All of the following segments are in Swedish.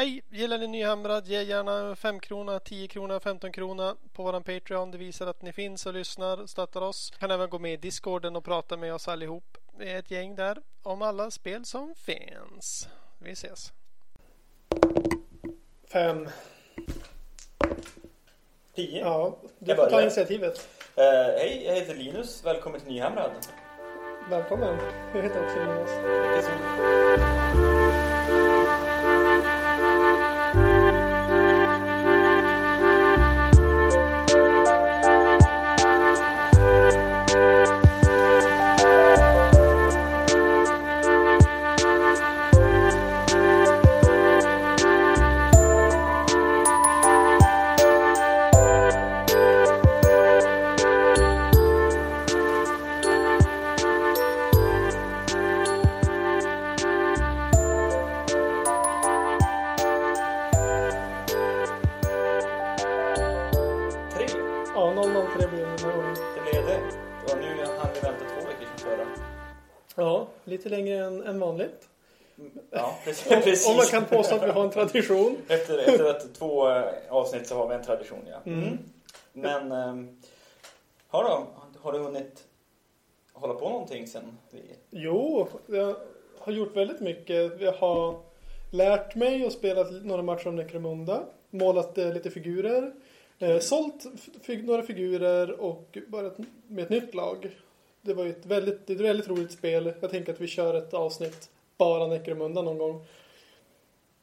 Hej! Gillar ni Nyhamrad? Ge gärna 5 krona, 10 krona, 15 krona på våran Patreon. Det visar att ni finns och lyssnar och stöttar oss. Kan även gå med i Discorden och prata med oss allihop. Vi är ett gäng där om alla spel som finns. Vi ses! Fem. Tio. Ja, du får ta initiativet. Eh, hej, jag heter Linus. Välkommen till Nyhamrad. Välkommen. Jag heter också Jonas. Längre än, än vanligt. Ja, precis. Om, man kan påstå att vi har en tradition. Efter, efter att två eh, avsnitt så har vi en tradition, ja. Mm. Men, um, har, då, har du hunnit hålla på någonting sen vi... Jo, jag har gjort väldigt mycket. Jag har lärt mig och spelat några matcher om Necromunda. Målat eh, lite figurer. Eh, sålt några figurer och börjat med ett nytt lag. Det var ju ett väldigt, det är ett väldigt roligt spel. Jag tänker att vi kör ett avsnitt bara Necromunda någon gång.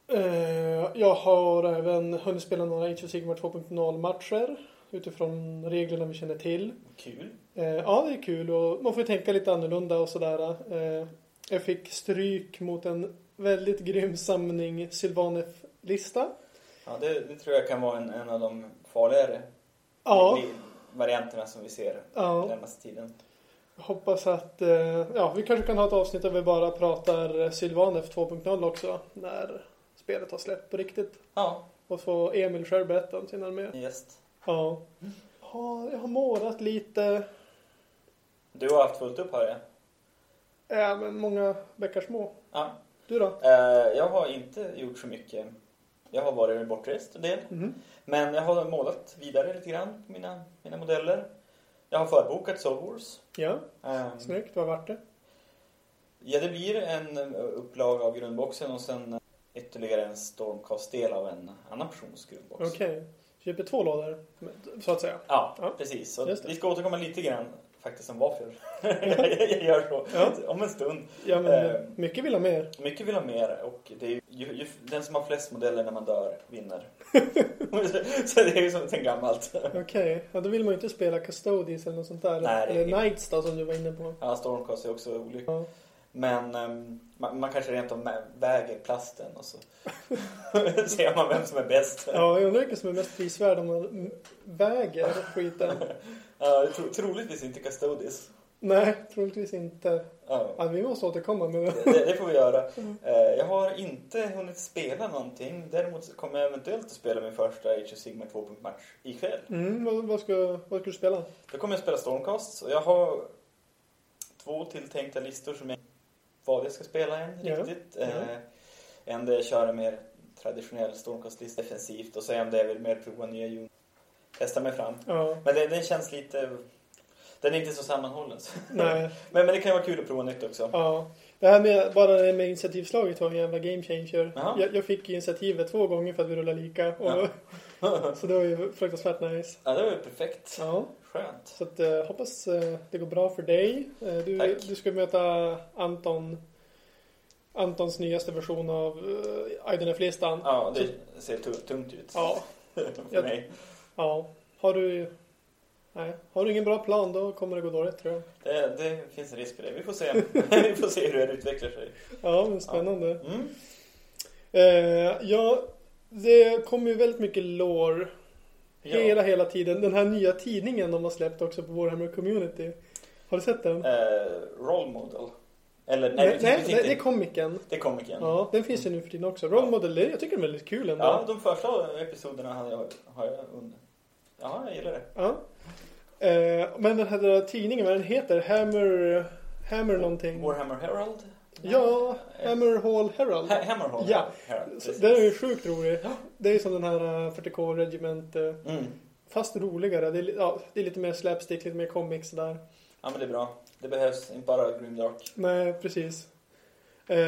Eh, jag har även hunnit spela några Age of Sigmar 2.0 matcher. Utifrån reglerna vi känner till. Kul. Eh, ja, det är kul och man får ju tänka lite annorlunda och sådär. Eh, jag fick stryk mot en väldigt grym samling Sylvanef-lista. Ja, det, det tror jag kan vara en, en av de farligare Ja, varianterna som vi ser Ja. den närmaste tiden. Jag hoppas att eh, ja, vi kanske kan ha ett avsnitt där vi bara pratar Sylvanef 2.0 också. När spelet har släppt på riktigt. Ja, Och få Emil själv berätta om sin armé. gäst. Ja. ja, jag har målat lite. Du har haft fullt upp här, ja. Ja, men många bäckar små. ja. Du då? Eh, jag har inte gjort så mycket. Jag har varit bortrest en del. Mhm. Men jag har målat vidare lite grann på mina, mina modeller. Jag har förbokat Soul Wars. Ja, Ehm, snyggt. Vad vart det? ja, det blir en eh, upplag av grundboxen och sen eh, ytterligare en Stormcast-del av en annan persons grundbox. Okej. Köper två lådor, så att säga. Ja, Ja. precis. Vi ska återkomma lite grann faktiskt om varför jag, jag gör så. Ja. Om en stund. Ja, men Eh. mycket vill ha mer. Mycket vill ha mer och det är ju, ju, ju, den som har flest modeller när man dör vinner. så det är ju som sen gammalt. Okej, ja, då vill man ju inte spela Custodies eller något sånt där. Nej, det är- eller Knights då, som du var inne på. Ja, Stormcast är också olyckligt. Ja. Men ehm, man, man kanske rent av väger plasten och så ser man vem som är bäst. Ja, jag undrar vilken som är mest prisvärd om man väger skiten. Ja, tro, troligtvis inte Custodies. Nej, troligtvis inte. Ja, Ja, vi måste återkomma med det. det, det får vi göra. Eh, Jag har inte hunnit spela någonting. Däremot kommer jag eventuellt att spela min första Age of Sigmar 2.match ikväll. Mm, vad, vad, ska, vad ska du spela? Då kommer jag spela Stormcast och jag har två tilltänkta listor som jag vad jag ska spela än Ja. riktigt. Ja. Eh, en där jag kör en mer traditionell Stormcast-lista defensivt och så en där jag vill mer prova nya unioner. Testa mig fram. Ja, Men det, den känns lite... Den är inte så sammanhållen. nej. men, men det kan vara kul att prova nytt också. Ja. Det här med, bara det med initiativslaget var en jävla game changer. Jag, jag fick ju initiativet två gånger för att vi rullade lika. Och, så det var ju fruktansvärt nice. Ja, det var ju perfekt. Ja. Skönt. Så att, eh, hoppas eh, det går bra för dig. Eh, du, Tack. du ska möta Anton. Antons nyaste version av uh, IDNF-listan. Ja, det ser tu- tungt ut. Ja. för Jag- mig. Ja. Har du... Nej. Har du ingen bra plan då kommer det gå dåligt tror jag. Det, det finns en risk för det. Vi får se. Vi får se hur det utvecklar sig. Ja, men spännande. Mm. Eh, ja, det kommer ju väldigt mycket lore. Ja. Hela, hela tiden. Den här nya tidningen de har släppt också på Warhammer Community. Har du sett den? Eh, role model. Eller nej, nej, nej, det är komiken. det är komikern. Ja, den finns ju nu för tiden också. Role Model, jag tycker den är väldigt kul ändå. Ja, de första episoderna har jag, har jag under. Ja, jag gillar det. Ja. Eh, men den här tidningen, vad den heter? Hammer... Hammer någonting. Warhammer Herald. Ja, Hammerhall Herald. Ha- Hammerhall. Ja. Herald, Så. Den är ju sjukt rolig. Det är som den här uh, 40K Regiment. eh, Mm. Fast roligare. Det är, ja, det är lite mer slapstick, lite mer comics där. Ja men det är bra. Det behövs inte bara Grimdark. Nej, precis. Eh,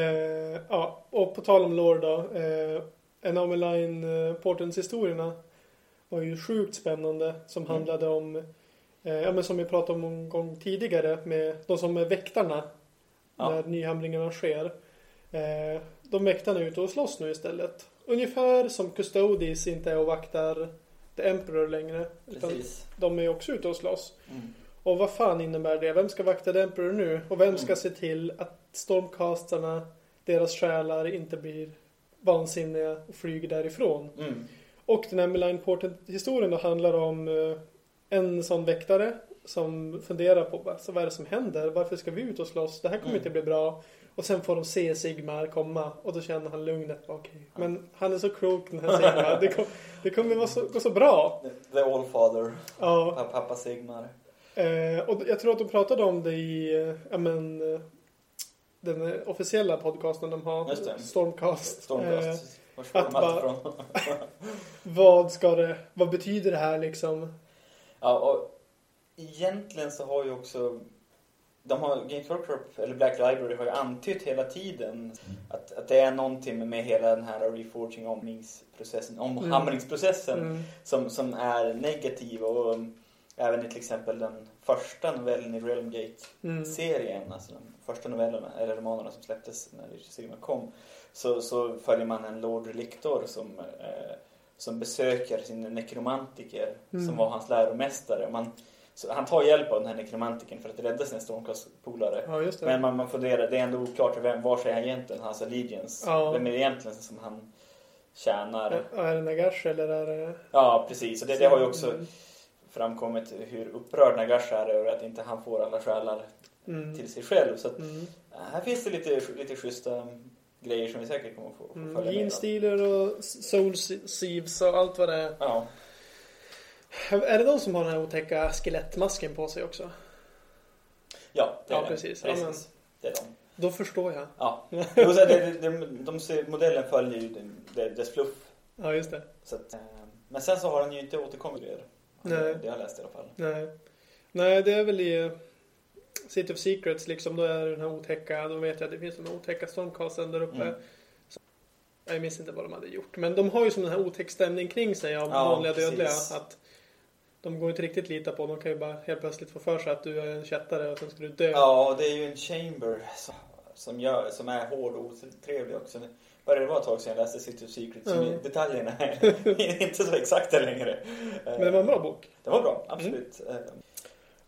ja, och på tal om lore då. Eh, Enemy Line eh, Portens historierna var ju sjukt spännande. Som Mm. handlade om, eh, ja men som vi pratade om en gång tidigare med de som är väktarna. Ja. När nyhamlingarna sker. Eh, de väktarna är ute och slåss nu istället. Ungefär som Custodes inte är och vaktar The Emperor längre. Utan Precis. de är också ute och slåss. Mm. Och vad fan innebär det? Vem ska vakta The Emperor nu? Och vem ska Mm. se till att stormcastarna, deras själar inte blir vansinniga och flyger därifrån? Mm. Och den här Meline Portent-historien då handlar om eh, en sån väktare som funderar på vad, så vad är det som händer? Varför ska vi ut och slåss? Det här kommer Mm. inte bli bra. Och sen får de se Sigmar komma och då känner han lugnet. Okej, Men han är så klok den här Sigmar. Det, kom, det kommer vara så, gå så bra. The Allfather. Ja. Pa- Pappa Sigmar. Eh, och jag tror att de pratade om det i eh, men, eh, den eh, officiella podcasten de har. Stormcast. Eh, Stormcast. Får att bara- ifrån? vad ska det, vad betyder det här liksom? Ja, och egentligen så har ju också de har, Games Workshop, eller Black Library har ju antytt hela tiden att, att det är någonting med hela den här reforging omhamringsprocessen, omhamringsprocessen Mm. som, som är negativ och um, även i till exempel den första novellen i Realmgate-serien, Mm. alltså de första novellerna, eller romanerna som släpptes när Sigmar kom, så, så följer man en Lord Relictor som, eh, som besöker sin nekromantiker Mm. som var hans läromästare. Man, så han tar hjälp av den här nekromantikern för att rädda sin Stormcast-polare. Ja. Men man, man funderar, det är ändå oklart vem, var är han egentligen, hans allegiance? Ja. Vem är det egentligen som han tjänar? Ja, Är det Nagash eller är det... Ja, precis. Och det, det har ju också Mm. framkommit hur upprörd Nagash är över att inte han får alla själar Mm. till sig själv. Så att, Mm. här finns det lite, lite schyssta grejer som vi säkert kommer få, få Mm. följa med. Gene av. Stealer och Soul Sieves och allt vad det är. Ja, Är det de som har den här otäcka skelettmasken på sig också? ja, det är Ja, det. precis. Ja, precis. Det är de. Då förstår jag. Ja. Jo, så det, det, de ser, modellen följer ju den- det- dess fluff. Ja, just det. Så att, eh, men sen så har han ju inte återkommit. Nej. Det, det har jag läst i alla fall. Nej. Nej, det är väl i City of Secrets liksom. Då är det den här otäcka, då vet jag att det finns de här otäcka stormcasten där uppe. Mm. Jag minns inte vad de hade gjort. Men de har ju som den här otäck stämning kring sig av Ja, vanliga precis. dödliga. Att de går inte riktigt lita på. De kan ju bara helt plötsligt få för sig att du är en kättare och sen ska du dö. Ja, och det är ju en chamber som, som, gör, som är hård och otrevlig också. Bara det var ett tag sedan jag läste City of Secrets. Ja. Detaljerna är inte så exakta längre. Men det var en bra bok. Det var bra, absolut. Eh,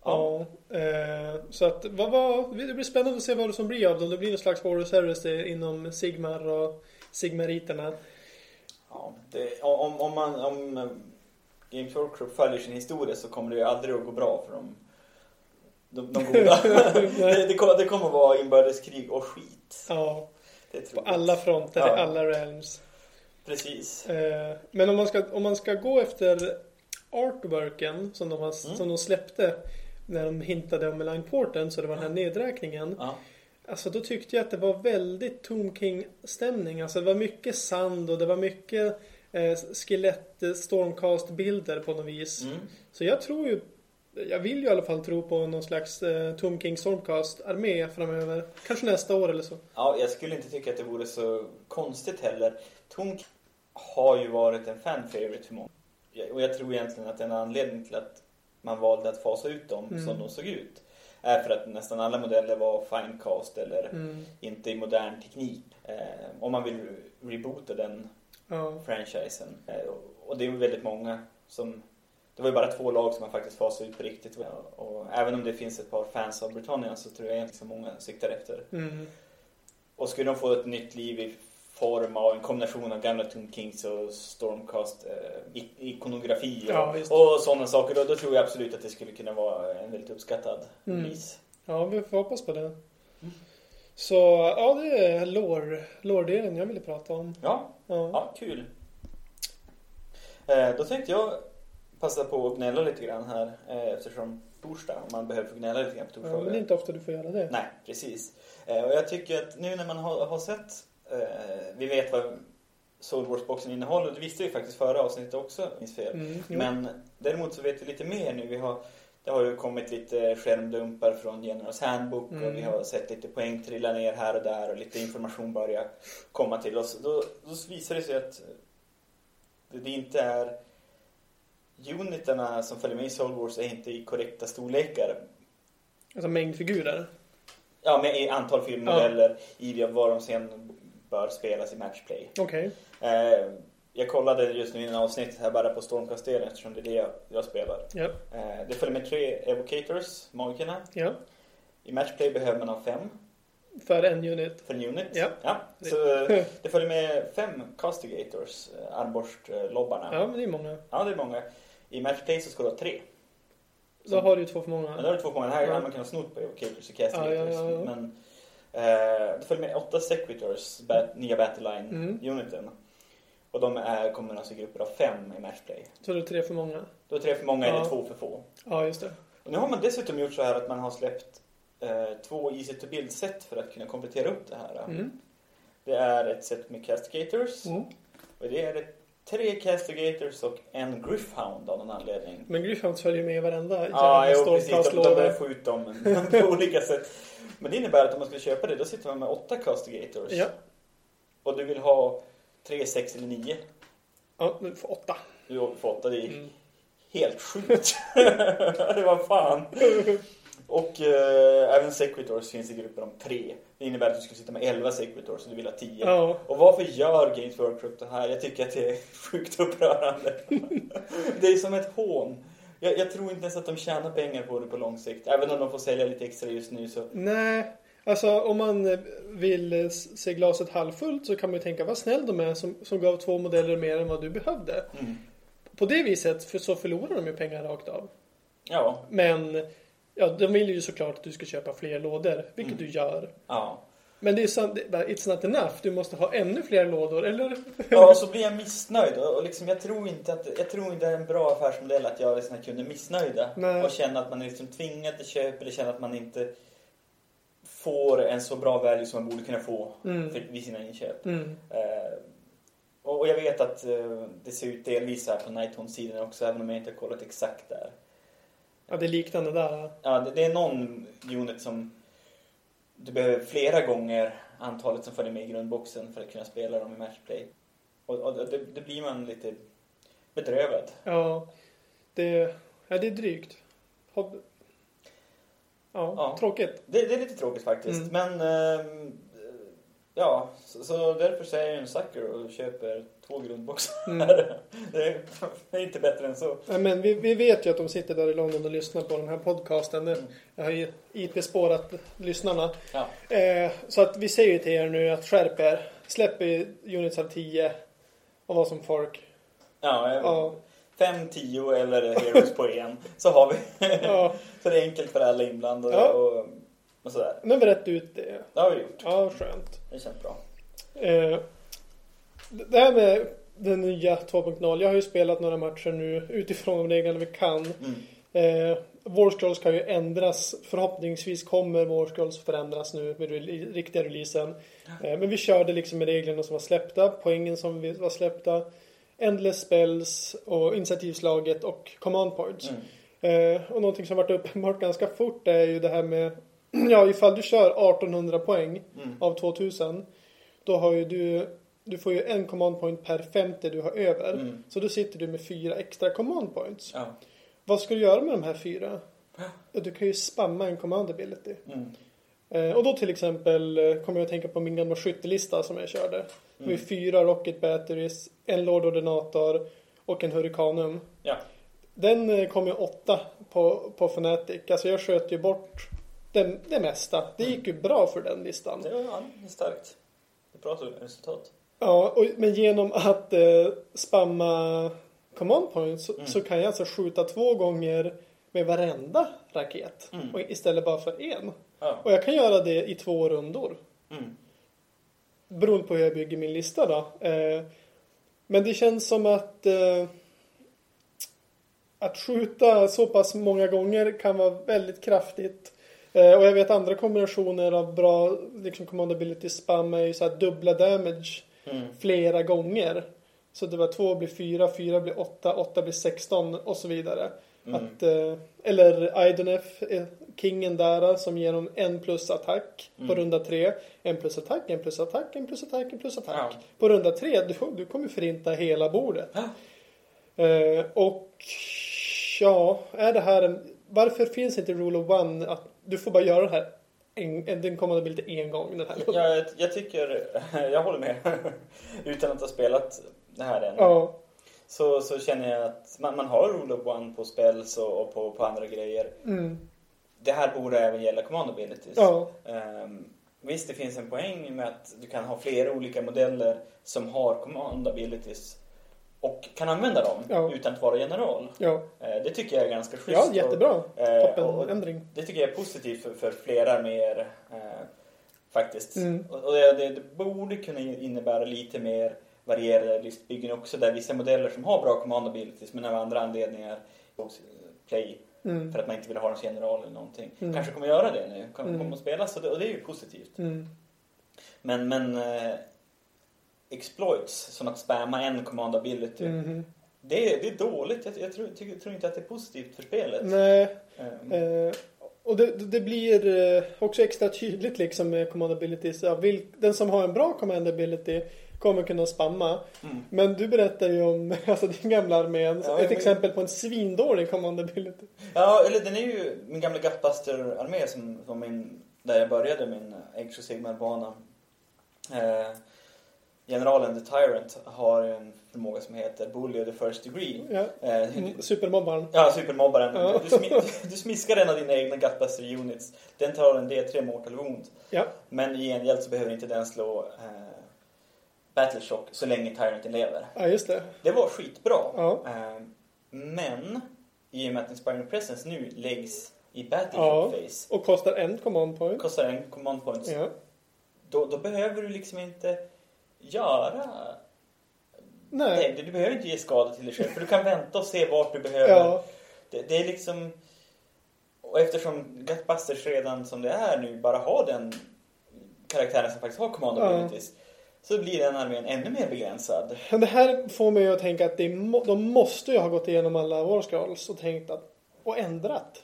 Ja. Ja. eh, så att vad, vad, det blir spännande att se vad det som blir av dem. Det blir någon slags Horus Heresy inom Sigmar och Sigmariterna. Ja, det, om, om, man, om eh, Games Workshop följer sin historia så kommer det ju aldrig att gå bra för dem. De, de goda. det, det, kommer, det kommer att vara inbördeskrig och skit. Ja, på alla fronter, Ja. i alla realms. Precis. Eh, men om man, ska, om man ska gå efter artworken som de, har, Mm. som de släppte när de hintade om Line Porten, så det var den här nedräkningen. Ja. Alltså då tyckte jag att det var väldigt Tomb King-stämning. Alltså det var mycket sand och det var mycket eh, skelett, eh, stormcast-bilder på något vis. Mm. Så jag tror ju, jag vill ju i alla fall tro på någon slags eh, Tomb King Stormcast-armé framöver. Kanske nästa år eller så. Ja, jag skulle inte tycka att det vore så konstigt heller. Tunk har ju varit en fan favorite för många. Och jag tror egentligen att en anledning till att man valde att fasa ut dem Mm. som de såg ut är för att nästan alla modeller var finecast eller Mm. inte i modern teknik. Eh, om man vill reboota den Ja. franchisen. Eh, och- det är väldigt många som... Det var ju bara två lag som man faktiskt fasade ut på riktigt. Och, och även om det finns ett par fans av Britannien så tror jag egentligen så många siktar efter. Mm. Och skulle de få ett nytt liv i form av en kombination av gamla Tomb Kings och Stormcast eh, ikonografi och, Ja, och sådana saker. Då, då tror jag absolut att det skulle kunna vara en väldigt uppskattad Mm. release. Ja, vi får hoppas på det. Så ja, det är lore, lore-delen jag ville prata om. Ja, Ja. ja kul. Eh, då tänkte jag passa på att gnälla lite grann här eh, eftersom torsdag om man behöver få gnälla lite grann på Ja, torsdagar. men det är inte ofta du får göra det. Nej, precis. Eh, och jag tycker att nu när man har, har sett, eh, vi vet vad Soulwars-boxen innehåller, det visste vi faktiskt förra avsnittet också, minns fel. Mm. Men däremot så vet vi lite mer nu. Vi har, det har ju kommit lite skärmdumpar från Generals Handbook och Mm. vi har sett lite poäng trilla ner här och där och lite information börja komma till oss. Då, då visar det sig att det, inte är uniterna som följer med i Soul Wars är inte i korrekta storlekar. Alltså mängd figurer. Ja, med antal filmmodeller i vad de sen bör spelas i matchplay. Okej. Eh, jag kollade just nu innan avsnittet här bara på Stormkastelen eftersom det är det jag, jag spelar. Ja. Eh, det följer med tre Evocators, magikerna. ja. I matchplay behöver man ha fem För en unit. för en unit. Ja. Så eh, det följer med fem Castigators, eh, armborstlobbarna. Ja, men det är många. Ja, det är många. I matchplay så ska du ha tre. Då har du ju två för Ja, många. då har du två på många. Här Ja. man kunnat snott på Evocators och Castigators. Ja, ja, ja, ja. Men eh, det följer med åtta Sequitors, bat, nya Mm. Battleline-uniten. Och de är, kommer alltså i grupper av fem i matchplay. Så det är tre för många. Då är tre för många Ja. eller två för få. Ja, just det. Och nu har man dessutom gjort så här att man har släppt eh, två easy to build set för att kunna komplettera upp det här. Mm. Det är ett set med Castigators Mm. och det är tre Castigators och en Griffhound av någon anledning. Men Griffhounds följer med i varenda Ja, jävla jo, precis. De, de ut dem på olika sätt. Men det innebär att om man ska köpa det, då sitter man med åtta Castigators. Ja. Och du vill ha tre, sex eller nio. ja, du får åtta. Du får åtta. Det är Mm. helt sjukt. det var fan. Och eh, även Sequitors finns i grupper om tre. Det innebär att du ska sitta med 11 Sequitors och du vill ha 10. Ja. Och varför gör Games Workshop det här? Jag tycker att det är sjukt upprörande. det är som ett hån. Jag, jag tror inte ens att de tjänar pengar på det på lång sikt. Även om de får sälja lite extra just nu så... Nej, alltså om man vill se glaset halvfullt så kan man ju tänka vad snäll de är som, som gav två modeller mer än vad du behövde. Mm. På det viset för så förlorar de ju pengar rakt av. Ja, Men ja, de vill ju såklart att du ska köpa fler lådor, vilket Mm. du gör. ja. Men det är sant, it's not enough. Du måste ha ännu fler lådor, eller? Ja, och så blir jag missnöjd. Och liksom, jag, tror inte att, jag tror inte det är en bra affärsmodell att göra sina kunder missnöjda. Nej. Och känna att man är liksom tvingad till köp eller känna att man inte får en så bra value som man borde kunna få Mm. för, vid sina inköp. Mm. Eh, och och jag vet att eh, det ser ut delvis här på Nighthorn-sidan också, även om jag inte har kollat exakt där. Ja, det är liknande där. Ja, det, det är någon unit som du behöver flera gånger antalet som följer med i grundboxen för att kunna spela dem i matchplay. Och, och det, det blir man lite bedrövad. Ja, det, ja, det är drygt. Hob... Ja, Ja. tråkigt. Det, det är lite tråkigt faktiskt, Mm. men ehm, ja, så, så därför säger jag en sucker och köper två grundboxar. Mm. det, är, det är inte bättre än så. Ja, men vi, vi vet ju att de sitter där i London och lyssnar på den här podcasten. Det- Jag har ju IP-spårat lyssnarna. Ja. Eh, så att vi säger till er nu att skärp er. Släpp units av 10 och vad som folk. Ja, Ja. 5, 10 eller Heroes på en. Så har vi. Ja, så det är enkelt för alla inblandade Ja. och, och sådär. men berätta ut det. Det har vi gjort. Ja, skönt. Det känns bra. Eh, det här med den nya 2.0. Jag har ju spelat några matcher nu utifrån de reglerna vi kan. Mm. Eh, War Scrolls kan ju ändras. Förhoppningsvis kommer War Scrolls förändras nu med rele- riktiga releasen. Eh, men vi körde liksom med reglerna som var släppta, poängen som var släppta, Endless Spells och initiativslaget och Command Points. Mm. Eh, och någonting som varit uppenbart ganska fort är ju det här med, ja ifall du kör 1800 poäng Mm. av 2000, då har ju du, du får ju en command point per 50 du har över. Mm. Så då sitter du med fyra extra command points. Ja. Vad ska du göra med de här fyra? Du kan ju spamma en command ability. Mm. Eh, och då till exempel eh, kommer jag att tänka på min gamla skyttelista som jag körde. Det var ju Mm. fyra rocket batteries, en lord ordinator och en hurrikanum. Ja. Den eh, kom ju åtta på, på Fnatic. Alltså jag sköt ju bort den, det mesta. Det gick ju bra för den listan. Det ja, det är starkt. Det är bra resultat. Ja, och, men genom att eh, spamma command points så, Mm. så kan jag alltså skjuta två gånger med varenda raket. Mm. Och istället bara för en. Ja. Och jag kan göra det i två rundor. Mm. Beroende på hur jag bygger min lista då. Eh, men det känns som att... Eh, att skjuta så pass många gånger kan vara väldigt kraftigt. Eh, och jag vet andra kombinationer av bra liksom command ability spam är ju så här dubbla damage Mm. flera gånger. Så det var två blir fyra, fyra blir åtta, åtta blir 16 och så vidare. Mm. Att, eh, eller Idenef, eh, kingen där som ger dem en plus attack på Mm. runda tre. En plus attack, en plus attack, en plus attack, en plus attack. Ja. På runda tre, du, du kommer förinta hela bordet. Ja. Eh, och ja, är det här en... Varför finns inte Rule of One att du får bara göra det här en, en, den bli lite en gång den här Ja, jag, jag tycker, jag håller med. Utan att ha spelat det här än. Ja, Så, så känner jag att man, man har Rule of One på spells och, och på, på andra grejer. mm, Det här borde även gälla command abilities. ja, Ehm, visst, det finns en poäng med att du kan ha flera olika modeller som har command abilities och kan använda dem Ja. utan att vara general. ja. Eh, det tycker jag är ganska schysst. Ja, jättebra. Eh, och Toppenändring. det tycker jag är positivt för, för flera mer eh, faktiskt. Mm. Och, och det, det, borde kunna innebära lite mer varierade listbyggen också där vissa modeller som har bra command abilities men av andra anledningar eh, play Mm. för att man inte vill ha en general eller någonting. Mm. Kanske kommer göra det nu, kommer Mm. att spela så det, och det är ju positivt. Mm. Men, men exploits som att spamma en command ability Mhm. det, är, det är dåligt. Jag, jag tror, tycker, tror inte att det är positivt för spelet. Nej, Ehm, eh, och det, det blir eh, också extra tydligt liksom med command abilities. Den som har en bra command ability kommer kunna spamma. mm. Men du berättar ju om alltså, din gamla armé. Ja, ett jag- exempel på en svindålig command ability. Ja, eller den är ju min gamla Gutbuster-armé som, som min, där jag började min Age of Sigmar-bana. Eh, generalen The Tyrant har en förmåga som heter Bully of the First Degree. Ja. Eh, Supermobbaren. Ja, supermobbaren. Ja. Du, smi du smiskar en av dina egna Gutbuster units. Den tar en D3 Mortal Wound. Ja. Men i gengäld så behöver inte den slå eh, Battle Shock så länge Tyranten lever. ja, just det. Det var skitbra. Ja. Eh, men i och med att Inspiring Presence nu läggs i Battle Ja. Phase Och kostar en command point. kostar en command points. Ja. Då, då behöver du liksom inte göra Nej. det. Du behöver inte ge skada till dig själv för du kan vänta och se vart du behöver Ja. Det, det är liksom... Och eftersom Gutbusters redan som det är nu bara har den karaktären som faktiskt har command Ja. så blir den armén ännu mer begränsad. Men det här får mig att tänka att det må, de måste ju ha gått igenom alla Warscrolls och tänkt att och ändrat.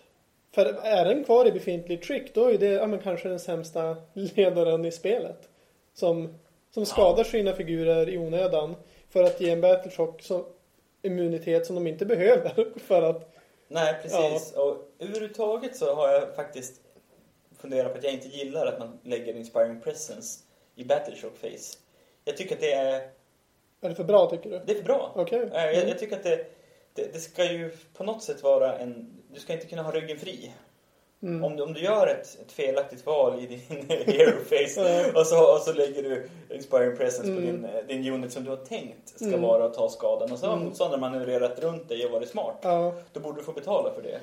För är den kvar i befintlig trick då är det ja, men kanske den sämsta ledaren i spelet. Som, som skadar sina figurer i onödan för att ge en battleshock så immunitet som de inte behöver för att Nej, precis. Och överhuvudtaget så har jag faktiskt funderat på att jag inte gillar att man lägger Inspiring Presence i Battleshock Phase. Jag tycker att det är, är det för bra tycker du? det är för bra. Okej. Eh, Jag, Mm. jag tycker att det, det, det ska ju på något sätt vara en... Du ska inte kunna ha ryggen fri. Mm. Om, du- om du gör ett, ett felaktigt val i din hero face Ja. och, så, och så lägger du inspiring presence på Mm. din, eh, din unit som du har tänkt ska Mm. vara att ta skadan och så har Mm. motståndaren manövrerat runt dig och varit smart. Ja. Då borde du få betala för det.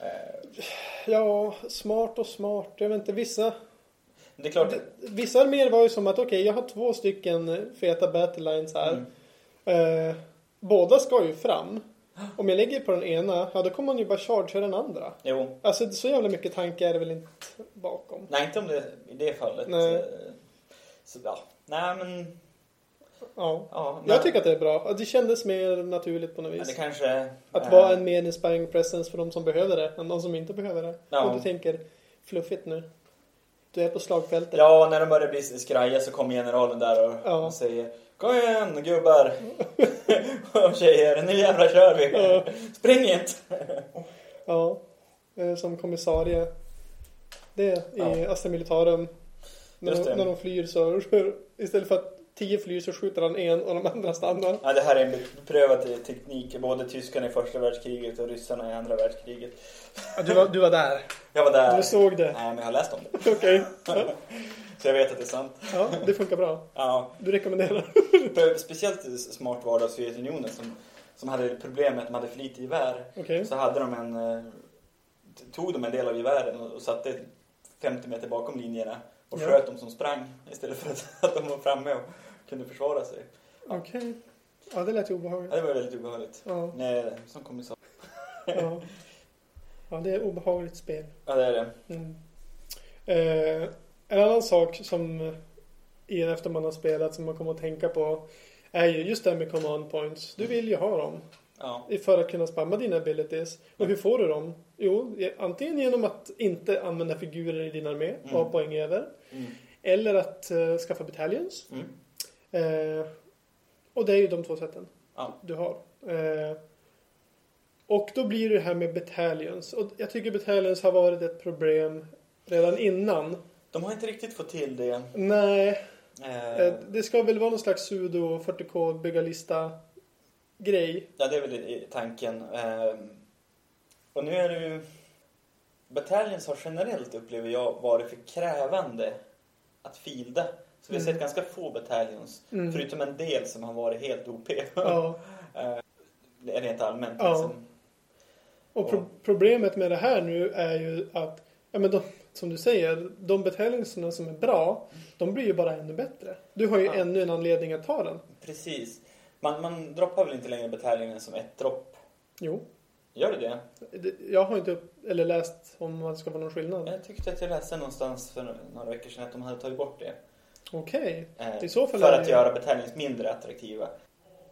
Eh, ja, smart och smart. Jag vet inte, vissa Det är klart, Vissa arméer var ju som att okej, jag har två stycken feta battle lines här. Mm. Eh, båda ska ju fram. Om jag lägger på den ena, ja då kommer man ju bara chargea den andra. jo. Alltså så jävla mycket tanke är det väl inte bakom. Nej, inte om det i det fallet. Nej. Så, ja. Nej, men... Ja. Ja, men, Jag tycker att det är bra. Det kändes mer naturligt på något men vis. det kanske... Att eh, vara en mer inspiring presence för de som behöver det än de som inte behöver det. Ja. Och du tänker, fluffigt nu. Du är på slagfältet. Ja, när de börjar bli skraja så kommer generalen där och, Ja. och säger Kom igen gubbar och tjejer, nu jävlar kör vi. Ja. Spring inte! Ja, eh, som kommissarie. Det i Astra Militarum. När de, när de flyr så istället för att tio flyr så skjuter han en och de andra stannar. Ja, det här är en beprövad te- teknik. Både tyskarna i första världskriget och ryssarna i andra världskriget. du, var, du var där. Jag var där. Du såg det. Nej, men jag har läst om det. Okej. Så jag vet att det är sant. Ja, det funkar bra. Ja, Du rekommenderar. för speciellt smart var det av Sovjetunionen som, som hade problem med att de hade för lite gevär. Okej. Så hade de en... eh, Tog de en del av gevären och och satte 50 meter bakom linjerna och Ja. sköt dem som sprang istället för att, att de var framme och kunde försvara sig. Okej. Ja, det lät ju Ja, obehagligt. det var väldigt obehagligt. Ja. Nej, som kommissar. Ja. ja, det är obehagligt spel. Ja, det är det. Mm. Eh, en annan sak som i efter man har spelat som man kommer att tänka på är ju just det här med command points. Du vill ju ha dem Ja. för att kunna spamma dina abilities. Och hur får du dem? Jo, antingen genom att inte använda figurer i din armé och ha Mm. poäng över. Mm. Eller att eh, skaffa battalions. Mm. Eh, och det är ju de två sätten Ja. du har. Eh, och då blir det här med battalions. Och jag tycker battalions har varit ett problem redan innan. De har inte riktigt fått till det. Nej, Eh, eh, det ska väl vara någon slags sudo 40k bygga lista grej. Ja, det är väl i- tanken. Eh, och nu är det ju... Battalions har generellt, upplever jag, varit för krävande att fielda. Så vi har Mm. sett ganska få battalions. Mm. Förutom en del som har varit helt OP. Ja. Det är rent allmänt. Ja. Liksom. Och pro- problemet med det här nu är ju att, ja men de, som du säger, de battalionsarna som är bra, de blir ju bara ännu bättre. Du har ju Ja. ännu en anledning att ta den. Precis. Man, man droppar väl inte längre bataljonen som ett dropp? Jo. Gör det det? Jag har inte eller läst om det ska vara någon skillnad. Jag tyckte att jag läste någonstans för några veckor sedan att de hade tagit bort det. Okej. Eh, I så fall för att göra bataljoner mindre attraktiva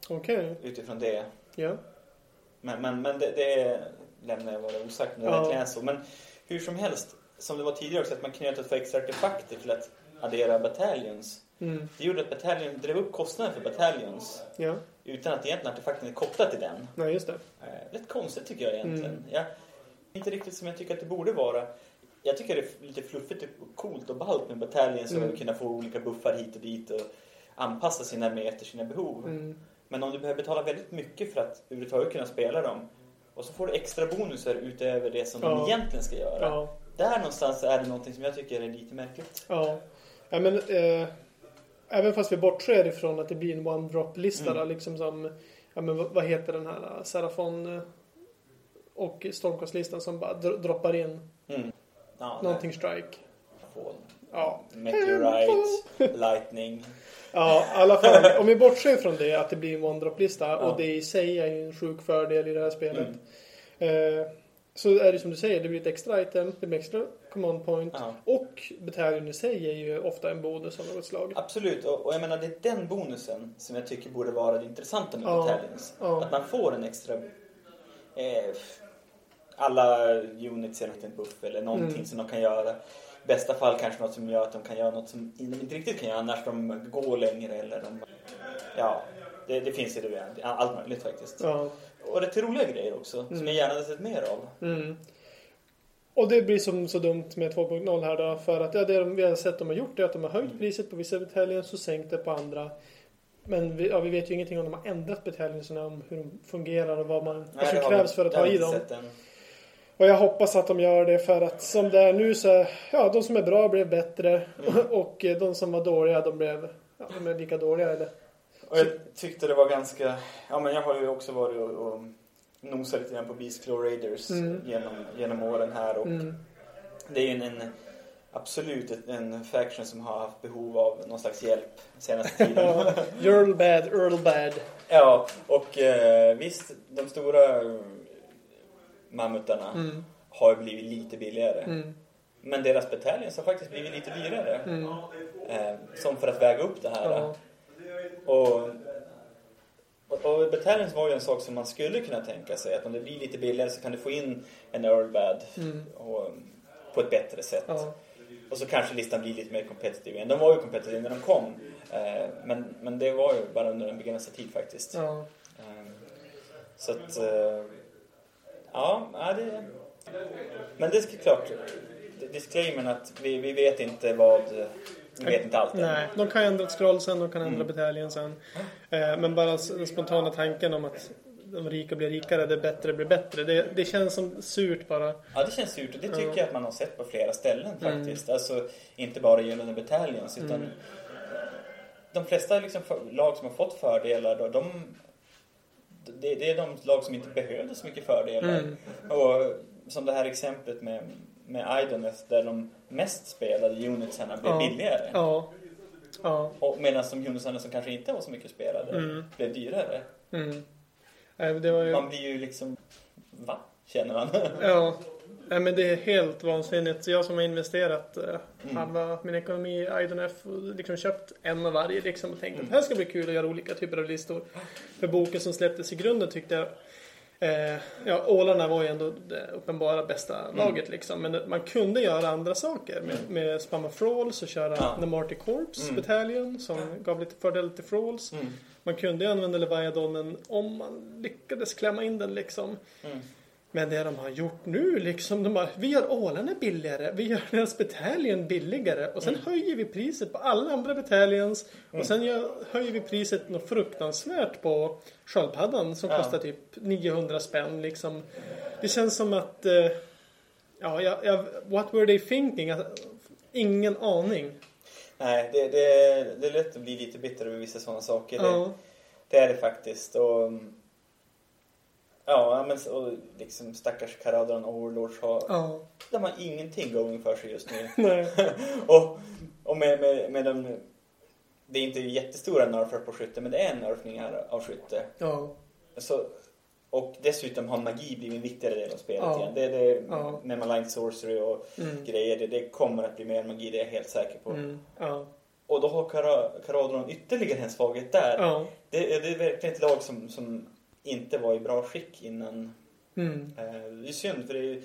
Okej. utifrån det. Ja. Men, men, men det, det lämnar jag vara osagt om det Ja. verkligen är så. Men hur som helst, som det var tidigare också, att man knöt ett för extra artefakter till att addera batallions. Mm. Det gjorde att bataljon drev upp kostnaden för batallions Ja. utan att egentligen artefakten är kopplad till den. Nej, just det. Eh, Lite konstigt tycker jag egentligen. Mm. Ja, inte riktigt som jag tycker att det borde vara. Jag tycker det är lite fluffigt och coolt och ballt med bataljoner Mm. och kunna få olika buffar hit och dit och anpassa sina armé efter sina behov. Mm. Men om du behöver betala väldigt mycket för att överhuvudtaget kunna spela dem och så får du extra bonusar utöver det som de Ja. egentligen ska göra. Ja. Där någonstans är det någonting som jag tycker är lite märkligt. Ja. ja men, eh, även fast vi bortser ifrån att det blir en one-drop-lista Mm. liksom som, ja men vad, heter den här, eh, Serafon eh, och Stormcast-listan som bara dro- droppar in Mm. Ja, någonting strike. Fall. Ja. Meteorite, lightning. Ja, i alla fall. Om vi bortser från det, att det blir en one-drop-lista Ja. och det i sig är ju en sjuk fördel i det här spelet. Mm. Eh, så är det som du säger, det blir ett extra item, det blir extra command point Ja. och bataljon i sig är ju ofta en bonus av något slag. Absolut, och, och jag menar det är den bonusen som jag tycker borde vara det intressanta med Ja. battalions. Ja. Att man får en extra... Eh, alla units är en buff eller någonting Mm. som de kan göra. I bästa fall kanske något som gör att de kan göra något som de inte riktigt kan göra annars. De går längre eller de... Ja, det, det finns ju det, allt möjligt faktiskt. Ja. Och rätt roliga grejer också, Mm. som jag gärna hade sett mer av. Mm. Och det blir som så dumt med 2.0 här då. För att ja, det de, vi har sett de har gjort är att de har höjt priset på vissa bataljoner och sänkt det på andra. Men vi, ja, vi vet ju ingenting om de har ändrat bataljonerna, om hur de fungerar och vad, man, vad Nej, som det har krävs vi- för att ha i dem. Och jag hoppas att de gör det för att som det är nu så är, ja, de som är bra blev bättre Mm. och de som var dåliga de blev, ja, de är lika dåliga eller? Och jag tyckte det var ganska... Ja, men jag har ju också varit och, och nosat lite grann på Beast Claw Raiders Mm. genom, genom åren här. Och Mm. Det är ju en, en, absolut en faction som har haft behov av någon slags hjälp senaste tiden. Earl bad, Earl bad. ja, och eh, visst, de stora mammutarna Mm. har blivit lite billigare. Mm. Men deras battalions har faktiskt blivit lite dyrare. Mm. Eh, som för att väga upp det här. Ja. Och, och, och Battalions var ju en sak som man skulle kunna tänka sig. Att om det blir lite billigare så kan du få in en Earl Bad Mm. och, på ett bättre sätt. Ja. Och så kanske listan blir lite mer competitive igen. De var ju competitive när de kom. Eh, men, men det var ju bara under en begränsad tid faktiskt. Ja. Eh, så att... Eh, ja, ja, det... Men det är klart. Disclaimern att vi, vi vet inte vad... Vi vet inte allt än. Nej, de kan ändra scrollsen, de kan ändra Mm. bataljen sen. Eh, men bara den spontana tanken om att de rika blir rikare, det bättre blir bättre. Det, det känns som surt bara. Ja, det känns surt och det tycker Ja. jag att man har sett på flera ställen Mm. faktiskt. Alltså inte bara gällande Battalions utan Mm. de flesta liksom lag som har fått fördelar då, de det, det är de lag som inte behövde så mycket fördelar. Mm. Och som det här exemplet med, med Idoneth där de mest spelade unitsarna blev Ja. billigare. Ja. Ja. Och medan de unitsarna som kanske inte var så mycket spelade Mm. blev dyrare. Mm. Var ju... Man blir ju liksom, va? känner han. Ja. Nej, men det är helt vansinnigt. Jag som har investerat eh, Mm. halva min ekonomi i IDNF och liksom köpt en av varje liksom och tänkt Mm. att det här ska bli kul att göra olika typer av listor. För boken som släpptes i grunden tyckte jag Eh, ja, Ålarna var ju ändå det uppenbara bästa Mm. laget liksom. Men man kunde göra andra saker. Med, med spamma Frawls och köra Ja. The Marty Corps Mm. Battalion som gav lite fördel till Frawls. Mm. Man kunde ju använda Leviathanen om man lyckades klämma in den liksom. Mm. Men det de har gjort nu liksom, de har, vi gör ålarna billigare, vi gör deras bataljon billigare och sen höjer vi priset på alla andra bataljones och sen gör, höjer vi priset något fruktansvärt på sköldpaddan som Ja. kostar typ 900 spänn liksom. Det känns som att, eh, ja, jag, jag, what were they thinking? Att, ingen aning. Nej, det, det, det är lätt att bli lite bitter över vissa sådana saker. Det, Ja, det är det faktiskt. Och, ja, men och liksom stackars Caradron Overlords har, ja, de har ingenting going för sig just nu. och och med, med, med de, det är inte jättestora nerfer på skytte, men det är nerfningar av skytte. ja, Så, och dessutom har magi blivit en viktigare del av spelet Ja. igen. Det, det, Ja. Med Malign Sorcery och mm, grejer, det, det kommer att bli mer magi, det är jag helt säker på. mm, ja, Och då har Kara- Caradron ytterligare en svaghet där. Det, det är verkligen ett lag som, som inte var i bra skick innan. mm. Eh, det är synd för det är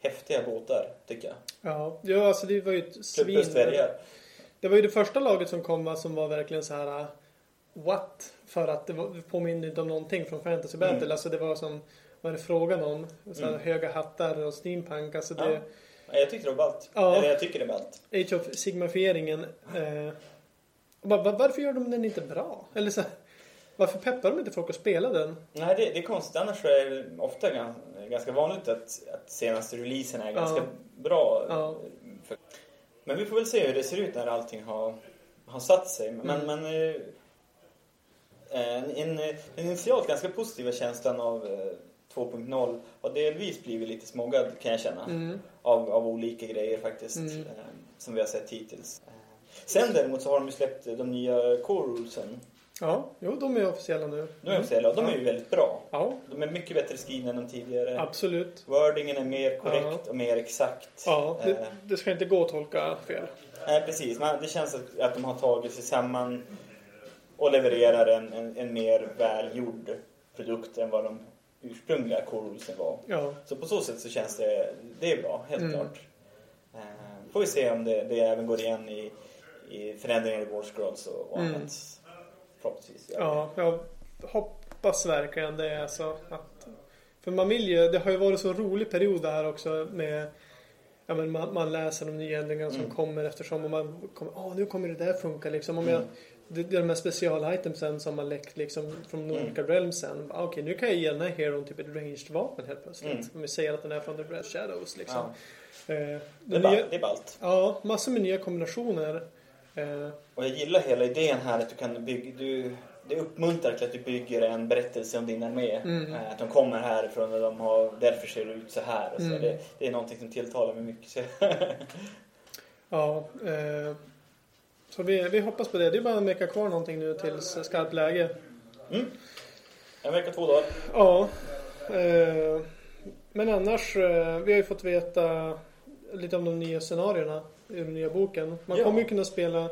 häftiga båtar, tycker jag. Ja, ja alltså det var ju ett svin. Plus dvärgar. Det var ju det första laget som kom som var verkligen så här uh, What? För att det, var, det påminner inte om någonting från Fantasy Battle. Mm. Alltså det var som Vad är det frågan om? Så här, Mm. Höga hattar och steampunk. Alltså det, Ja, Jag tyckte det var ballt. Ja. Eller jag tycker det är ballt. Age of Sigmafieringen. Eh, va- va- varför gör de den inte bra? Eller så här, Varför peppar de inte folk att spela den? Nej, det, det är konstigt. Annars är det ofta gans- ganska vanligt att, att senaste releasen är ganska Ja. bra. Ja. Men vi får väl se hur det ser ut när allting har, har satt sig. Men, Mm. men eh, en, en, den initialt ganska positiva känslan av eh, 2.0 har delvis blivit lite smoggad kan jag känna. Mm. Av, av olika grejer faktiskt. Mm. Eh, som vi har sett hittills. Eh, Sen däremot så har de ju släppt de nya core rulesen. Ja, jo de är officiella nu. Nu är de officiella och de är ju väldigt bra. Ja, De är mycket bättre skrivna än de tidigare. absolut. Wordingen är mer korrekt Ja. och mer exakt. Ja, det, Eh, det ska inte gå att tolka fel. nej, precis. Man, det känns att, att de har tagit sig samman och levererar en, en, en mer välgjord produkt än vad de ursprungliga core rulesen var. Ja, Så på så sätt så känns det, det är bra, helt Mm. klart. Eh, får vi se om det, det även går igen i, i förändringar i War Scrolls och, och Mm. Förhoppningsvis. det. ja, jag hoppas verkligen det. Alltså, att, för man vill ju, det har ju varit så rolig period det här också med Ja, men man, man läser de nya ändringarna som Mm. kommer eftersom och man kommer, åh nu kommer det där funka liksom. Om jag, Mm. det, det är de här special-itemsen som har läckt liksom från olika realmsen. Ah, Okej, nu kan jag ge den här heron typ ett ranged vapen helt plötsligt. Mm. Om vi säger att den är från The Breath Shadows liksom. Ja, Eh, det, är nya, det är ballt. ja, massor med nya kombinationer. Eh, Och jag gillar hela idén här att du kan bygga, du, det uppmuntrar till att du bygger en berättelse om din armé. Mm. Eh, Att de kommer härifrån och de har, därför ser det ut så här. Så. Mm. Det, det är någonting som tilltalar mig mycket. Ja, eh, så vi, vi hoppas på det. Det är bara en vecka kvar någonting nu tills skarpt läge. Mm. En vecka, två dagar. Ja, eh, men annars, eh, vi har ju fått veta lite om de nya scenarierna i den nya boken. Man Ja. kommer ju kunna spela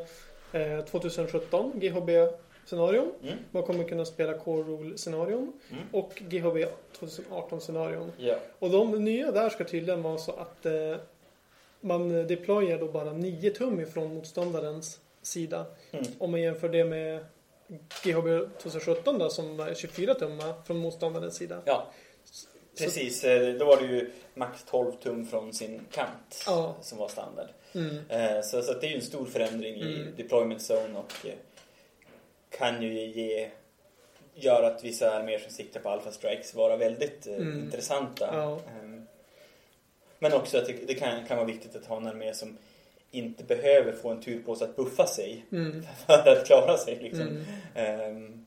eh, 2017 GHB-scenarion. Mm. Man kommer kunna spela Core Rule-scenarion Mm. och GHB 2018-scenarion. Ja. Och de nya där ska tydligen vara så att eh, man deployar då bara 9 tum ifrån motståndarens sida. Mm. Om man jämför det med GHB 2017 då som är 24 tummar från motståndarens sida. ja, precis. Eh, Då var det ju max 12 tum från sin kant Ja. som var standard. Mm. Eh, Så, så att det är ju en stor förändring i Mm. deployment zone och eh, kan ju ge göra att vissa arméer som siktar på alpha strikes vara väldigt eh, Mm. intressanta. Ja. Ehm, Men också att det, det kan, kan vara viktigt att ha en armé som inte behöver få en tur på sig att buffa sig Mm. för att klara sig. Liksom. Mm. Ehm,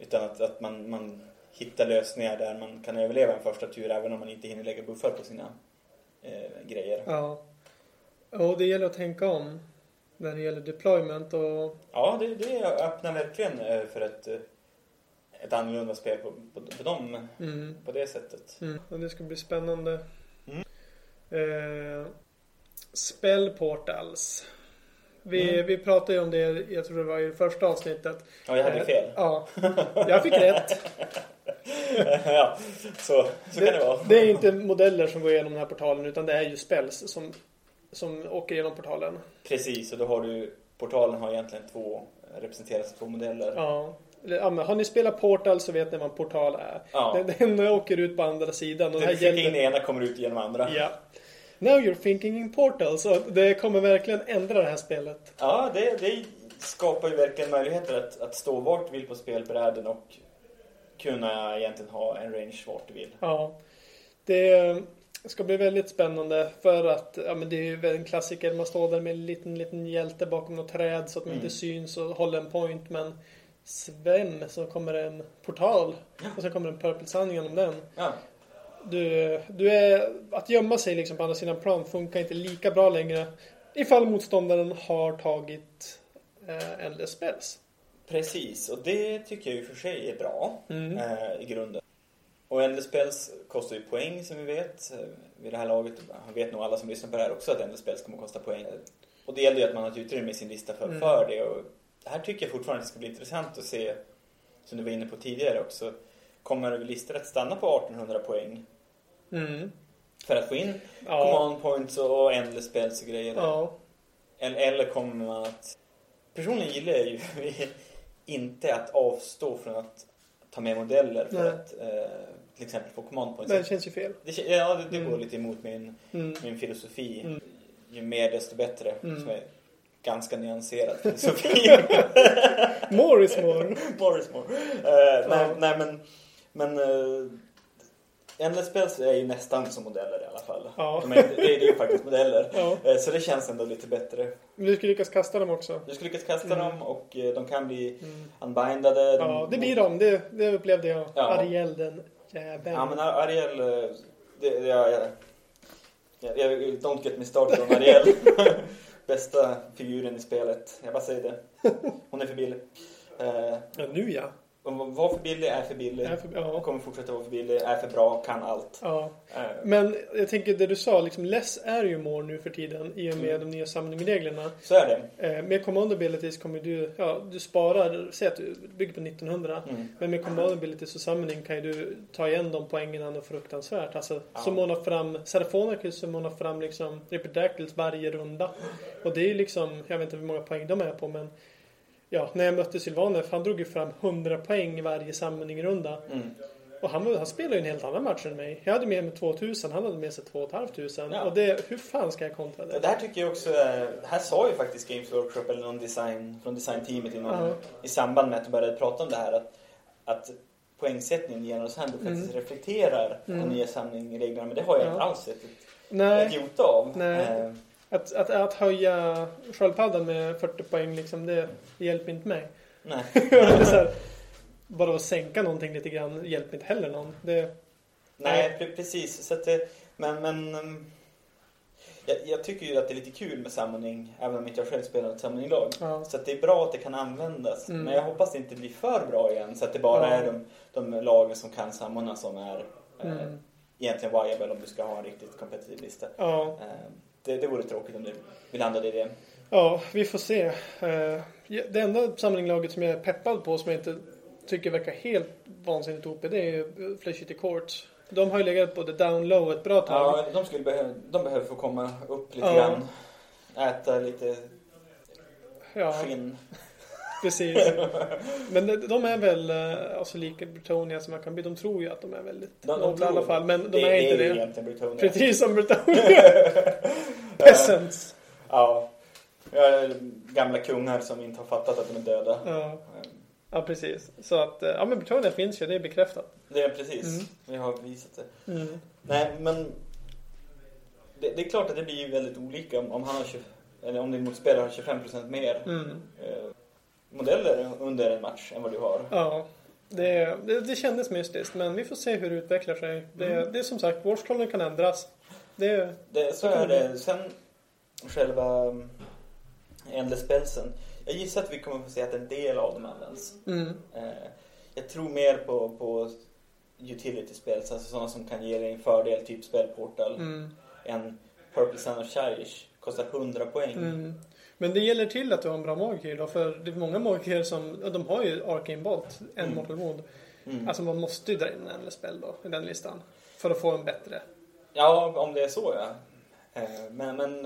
utan att, att man, man hittar lösningar där man kan överleva en första tur även om man inte hinner lägga buffar på sina eh, grejer. Ja. Och det gäller att tänka om när det gäller deployment och Ja, det, det öppnar verkligen eh, för ett, eh, ett annorlunda spel på, på, på dem Mm. på det sättet. Mm. Och det ska bli spännande. Mm. Eh, Spellportals. Vi, Mm. vi pratade ju om det, jag tror det var i det första avsnittet. Ja, jag hade Eh, fel. Ja, jag fick rätt. ja, så, så kan det vara. Det är inte modeller som går igenom den här portalen utan det är ju spells som, som åker igenom portalen. Precis, och då har du... Portalen har egentligen två, representeras två modeller. Ja. Ja, men har ni spelat Portal så vet ni vad en portal är. Ja. Den, den åker ut på andra sidan. Och det Du här in gäller... det ena kommer ut genom andra. Ja. Now you're thinking in portals. Så det kommer verkligen ändra det här spelet. Ja, det, det skapar ju verkligen möjligheter att, att stå vart du vill på spelbräden och kunna egentligen ha en range vart du vill. Ja. Det ska bli väldigt spännande för att ja, men det är ju en klassiker. Man står där med en liten, liten hjälte bakom något träd så att man Mm. inte syns och håller en point. Men Sven så kommer en portal och så kommer en Purple Sun genom den. Ja, Du, du är, att gömma sig liksom på andra sidan plan funkar inte lika bra längre ifall motståndaren har tagit eh, Endless Spells. precis. Och det tycker jag ju för sig är bra Mm. eh, i grunden. Och Endless kostar ju poäng som vi vet. Eh, Vid det här laget vet nog alla som lyssnar på det här också att Endless kommer att kosta poäng. Och det gäller ju att man har ett utrymme i sin lista för, Mm. för det. Och här tycker jag fortfarande att det ska bli intressant att se, som du var inne på tidigare också, kommer listor att stanna på 1800 poäng Mm. för att få in Ja. command points och endless spells och grejer. Ja. Eller, eller kommer man att... Personligen gillar jag ju inte att avstå från att ta med modeller för Nej. att eh, till exempel få command points. Det känns ju fel. Det, ja, det, det går Mm. lite emot min, Mm. min filosofi. Mm. Ju mer desto bättre. Mm. Som är ganska nyanserad filosofi. More is more. More. Eh, nej, Ja. nej men... men uh, Endless Spells är ju nästan som modeller i alla fall. Ja. De är, det, är ju faktiskt modeller. Ja. Eh, Så det känns ändå lite bättre. Men du ska lyckas kasta dem också. Du ska lyckas kasta Mm. dem och de kan bli Mm. unbindade. De, Ja, det blir de. Det, det upplevde jag. Ja. Ariel den jäveln. Ja, men Ariel... eh, Det, det, jag, jag, jag, don't get me started on Ariel. Bästa figuren i spelet. Jag bara säger det. Hon är för billig. Eh, Ja, nu ja. Och var för billig, är för billig. Är för- ja. Kommer fortsätta vara för billig, är för bra, kan allt. ja. Eh, Men jag tänker det du sa, liksom less är ju more nu för tiden i och med Mm. de nya samlingreglerna. Så är det. Eh, med command abilities kommer du, ja du sparar, säg att du bygger på 1900. Mm. Men med command abilities och summoning kan ju du ta igen de poängen något fruktansvärt. Alltså Ja. som månar fram, Seraphonacus som månar fram liksom Ripidactyls varje runda. Och det är ju liksom, jag vet inte hur många poäng de är på men Ja, när jag mötte Sylvaner, han drog ju fram 100 poäng i varje samlingrunda. Mm. Och han, han spelade ju en helt annan match än mig. Jag hade med mig 2000, han hade med sig 2500. Ja. Och det, hur fan ska jag kontra Det det? här tycker jag också är, här sa ju faktiskt Games Workshop eller någon design från designteamet i, någon, Ja. i samband med att de började prata om det här att, att poängsättningen Generals Handbook faktiskt reflekterar Mm. de nya samlingreglerna men det har jag Ja. inte alls sett ett, ett jota av. Nej. Eh, att, att, att höja sköldpaddan med 40 poäng liksom, det, det hjälper inte mig. nej. här, bara att sänka någonting lite grann hjälper inte heller någon. Det, nej, pre- precis. Så att det, men men um, jag, jag tycker ju att det är lite kul med samling även om inte jag själv spelar ett samlinglag. ja. Så att det är bra att det kan användas. Mm. Men jag hoppas det inte blir för bra igen. Så att det bara Ja. är de, de lagen som kan samordna som är eh, Mm. egentligen viable om du ska ha en riktigt kompetitiv lista. Ja, Eh, det, det vore tråkigt om vi landade i det. ja, vi får se. Eh, Det enda samlinglaget som jag är peppad på som jag inte tycker verkar helt vansinnigt OP det är ju Fleshity Courts. De har ju legat både down low ett bra tag. Ja, de, skulle behöva, de behöver få komma upp lite Ja. grann. Äta lite Ja, skinn. Precis. Men de- de är väl eh, alltså lika Bretonia som man kan bli. De tror ju att de är väldigt De, nobla i alla fall. Men de det, är inte det. är det. egentligen Britonia. Precis som Bretonia. Peasants. Ja. Ja, gamla kungar som inte har fattat att de är döda. Ja. Ja, precis. Så att, eh, ja men Bretonia finns ju, det är bekräftat. Det är precis. Mm. Vi har visat det. Mm. Nej, men det, det är klart att det blir ju väldigt olika om, om han har 20, eller om din motspelare har 25% mer Mm. eh, modeller under en match än vad du har. Ja. Det, det, det kändes mystiskt, men vi får se hur det utvecklar sig. Det, Mm. det är som sagt, Warscrollen kan ändras. Det, Det, så är det. Sen själva um, Endless. Jag gissar att vi kommer få se att en del av dem används. mm. Eh, jag tror mer på, på utility-spel, alltså sådana som kan ge dig en fördel, typ spelportal. Mm. En Purple Sun of Shirish kostar 100 poäng. Mm. Men det gäller till att du har en bra magiker då, för det är många magiker som, de har ju Arcane Bolt, en Mm. Mortal Wound. Mm. Alltså man måste ju dra in en spel då, i den listan. För att få en bättre. Ja, om det är så ja. Eh, Men, men,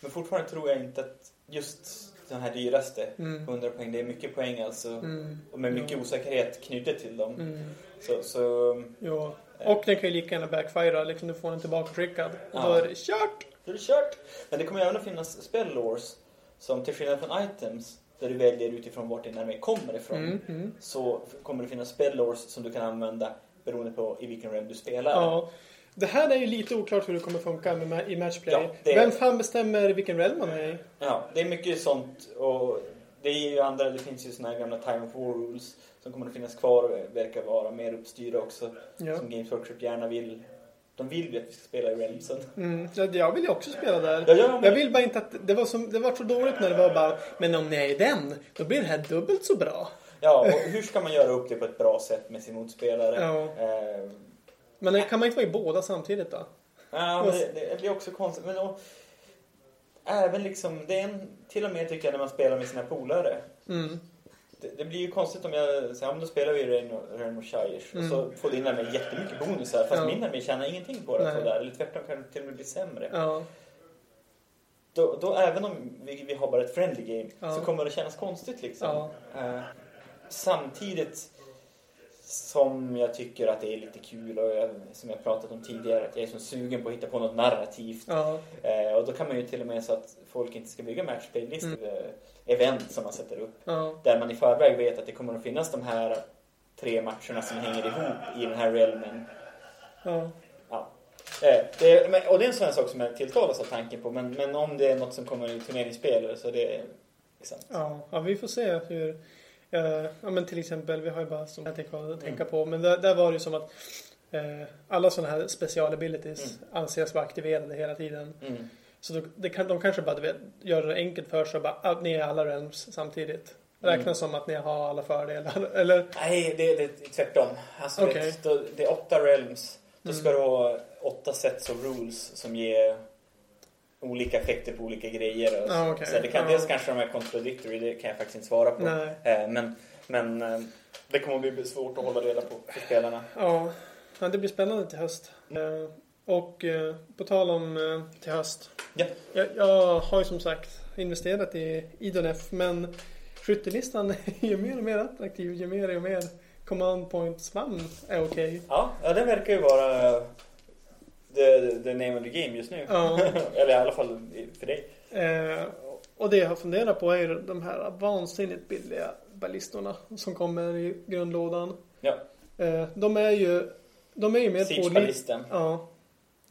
men fortfarande tror jag inte att just den här dyraste, Mm. 100 poäng, det är mycket poäng alltså. Mm. Och med mycket Ja. osäkerhet knutet till dem. Mm. Så, så Ja. Och den kan ju lika gärna backfira, liksom du får den tillbaka skickad. Och då Ja. är det kört! Då är det kört. Men det kommer även att finnas spell lores som till skillnad från items där du väljer utifrån vart din armé kommer ifrån. Mm. Mm. Så kommer det finnas spell lores som du kan använda beroende på i vilken realm du spelar. Ja. Det här är ju lite oklart hur det kommer funka med i matchplay. Ja, det- Vem fan bestämmer vilken realm man är i? Ja, det är mycket sånt och det är ju andra, det finns ju såna här gamla Time of War rules som kommer att finnas kvar och verkar vara mer uppstyrda också. Ja. Som Games Workshop gärna vill. De vill ju att vi ska spela i Realmsen. Mm. Ja, Jag vill ju också spela där. Ja, ja, men- Jag vill bara inte att det var, som, det var så dåligt när det var bara Men om ni är i den, då blir det här dubbelt så bra. Ja, och hur ska man göra upp det på ett bra sätt med sin motspelare? Ja. Eh, Men kan man inte vara i båda samtidigt då? ja, men det, det blir också konstigt. Men då, även liksom, det är en, till och med tycker jag när man spelar med sina polare. Mm. Det, det blir ju konstigt om jag säger, men då spelar vi Rainbow Shires och så får din armé jättemycket bonusar fast Mm. Ja. min armé tjänar ingenting på det. Där. Eller tvärtom kan det till och med bli sämre. Ja. Då, då även om vi, vi har bara ett friendly game Ja. så kommer det kännas konstigt liksom. Ja. Eh, samtidigt som jag tycker att det är lite kul och jag, som jag pratat om tidigare att jag är så sugen på att hitta på något narrativt. Ja. Eh, och då kan man ju till och med så att folk inte ska bygga matchplay-listor, Mm. eh, event som man sätter upp. Ja. Där man i förväg vet att det kommer att finnas de här tre matcherna som hänger ihop i den här realmen. Ja. Ja. Eh, det, och det är en sån sak som jag tilltalas av tanken på. Men, men om det är något som kommer i turneringsspel så det är liksom... Ja. ja, vi får se hur... eh, ja, men till exempel, vi har ju bara som jag tänker att tänka Mm. på. Men där, där var det ju som att eh, alla sådana här specialabilities Mm. anses vara aktiverade hela tiden. Mm. Så då, det kan, de kanske bara vet, gör det enkelt för sig och bara att ni är alla realms samtidigt. Räknas Mm. som att ni har alla fördelar. Eller? Nej, det, det är tvärtom. Alltså, Okej. det, det är åtta realms. Då ska Mm. du ha åtta sets of rules som ger olika effekter på olika grejer. Och. Ja, okej. så det kan, Ja. Dels kanske de är contradictory, det kan jag faktiskt inte svara på. Eh, men men eh, det kommer att bli svårt att hålla reda på för spelarna. Ja, ja, det blir spännande till höst. Eh, och eh, på tal om till höst. Ja. Jag, jag har ju som sagt investerat i Idonef men skyttelistan är ju mer och mer attraktiv ju mer och mer command points man är okej. Ja, ja, det verkar ju vara the, the name of the game just nu. Ja. Eller i alla fall för dig. Eh, och det jag har funderat på är de här vansinnigt billiga ballistorna som kommer i grundlådan. Ja. Eh, de är ju de är ju mer pålitliga. Ja.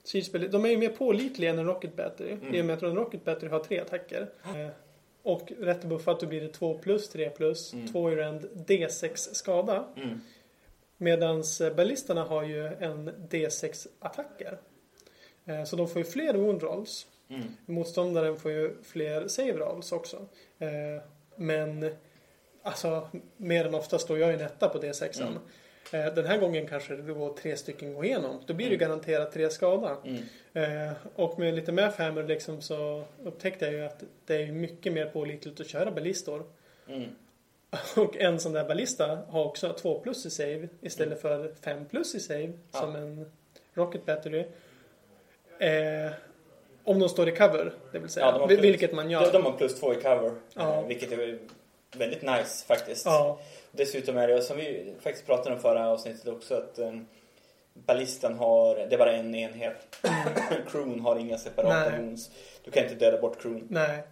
Siege de är ju mer pålitliga än en Rocket Battery. Mm. I och med att en Rocket Battery har tre attacker. Eh, och rätt buffat då blir det 2 plus, 3 plus, Mm. 2 i rend D6 skada. Mm. Medan ballisterna har ju en D6 attacker. Eh, så de får ju fler wound rolls. Mm. Motståndaren får ju fler save rolls också. Eh, men alltså mer än oftast står jag ju en etta på D6. Mm. Eh, den här gången kanske det går tre stycken gå igenom. Då blir det Mm. garanterat tre skada. Mm. Eh, och med lite Mathhammer liksom så upptäckte jag ju att det är mycket mer pålitligt att köra ballistor. Mm. Och en sån där ballista har också 2 plus i save istället för 5 plus i save. Ja. som en Rocket Battery. Eh, om de står i cover, det vill säga. Ja, plus- vilket man gör. De, har plus två i cover. Ja. eh, Vilket är väldigt nice faktiskt. Ja, Dessutom är det, som vi faktiskt pratade om förra avsnittet också, att um, ballistan har, det är bara en enhet. crewn har inga separata wounds. Du kan inte döda bort crewn. nej.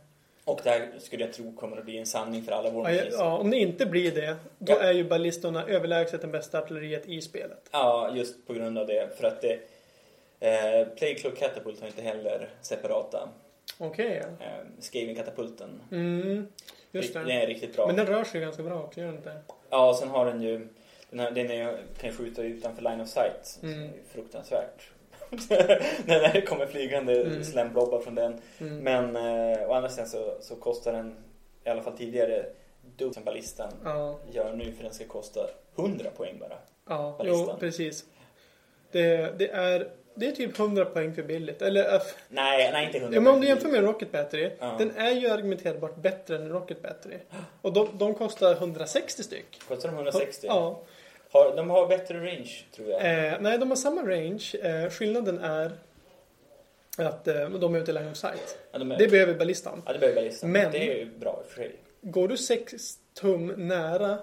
Och det här skulle jag tro kommer att bli en sanning för alla War ja, ja, om det inte blir det, då Ja. är ju ballistorna överlägset den bästa artilleriet i spelet. Ja, just på grund av det. För att det, eh, Plague Cloak Catapult har inte heller separata. Okej, ja. Eh, Skaven-katapulten. Mm, just Den det. är riktigt bra. Men den rör sig ganska bra också, gör den inte? Ja, och sen har den ju, den, här, den är, kan ju skjuta utanför line of sight. Mm. Fruktansvärt. när det kommer flygande Mm. slemblobbar från den. Mm. Men eh, å andra sidan så, så kostar den, i alla fall tidigare, dubbelt som ballistan Ja, gör nu för den ska kosta 100 poäng bara. ja jo, Ballistan. precis. Det, det, är, det är typ 100 poäng för billigt. Eller, äh, Nej, nej inte 100 ja, men om du jämför med Rocket Battery. Ja. Den är ju argumenterbart bättre än Rocket Battery. Och de, de kostar 160 styck. Kostar de 160? Ja. Har, de har bättre range, tror jag. Eh, nej, de har samma range. Eh, skillnaden är att eh, de är ute i line of sight. ja, de är, Det behöver ballistan. ja, det behöver ballistan. Men- Det är ju bra i och för sig. Går du 6 tum nära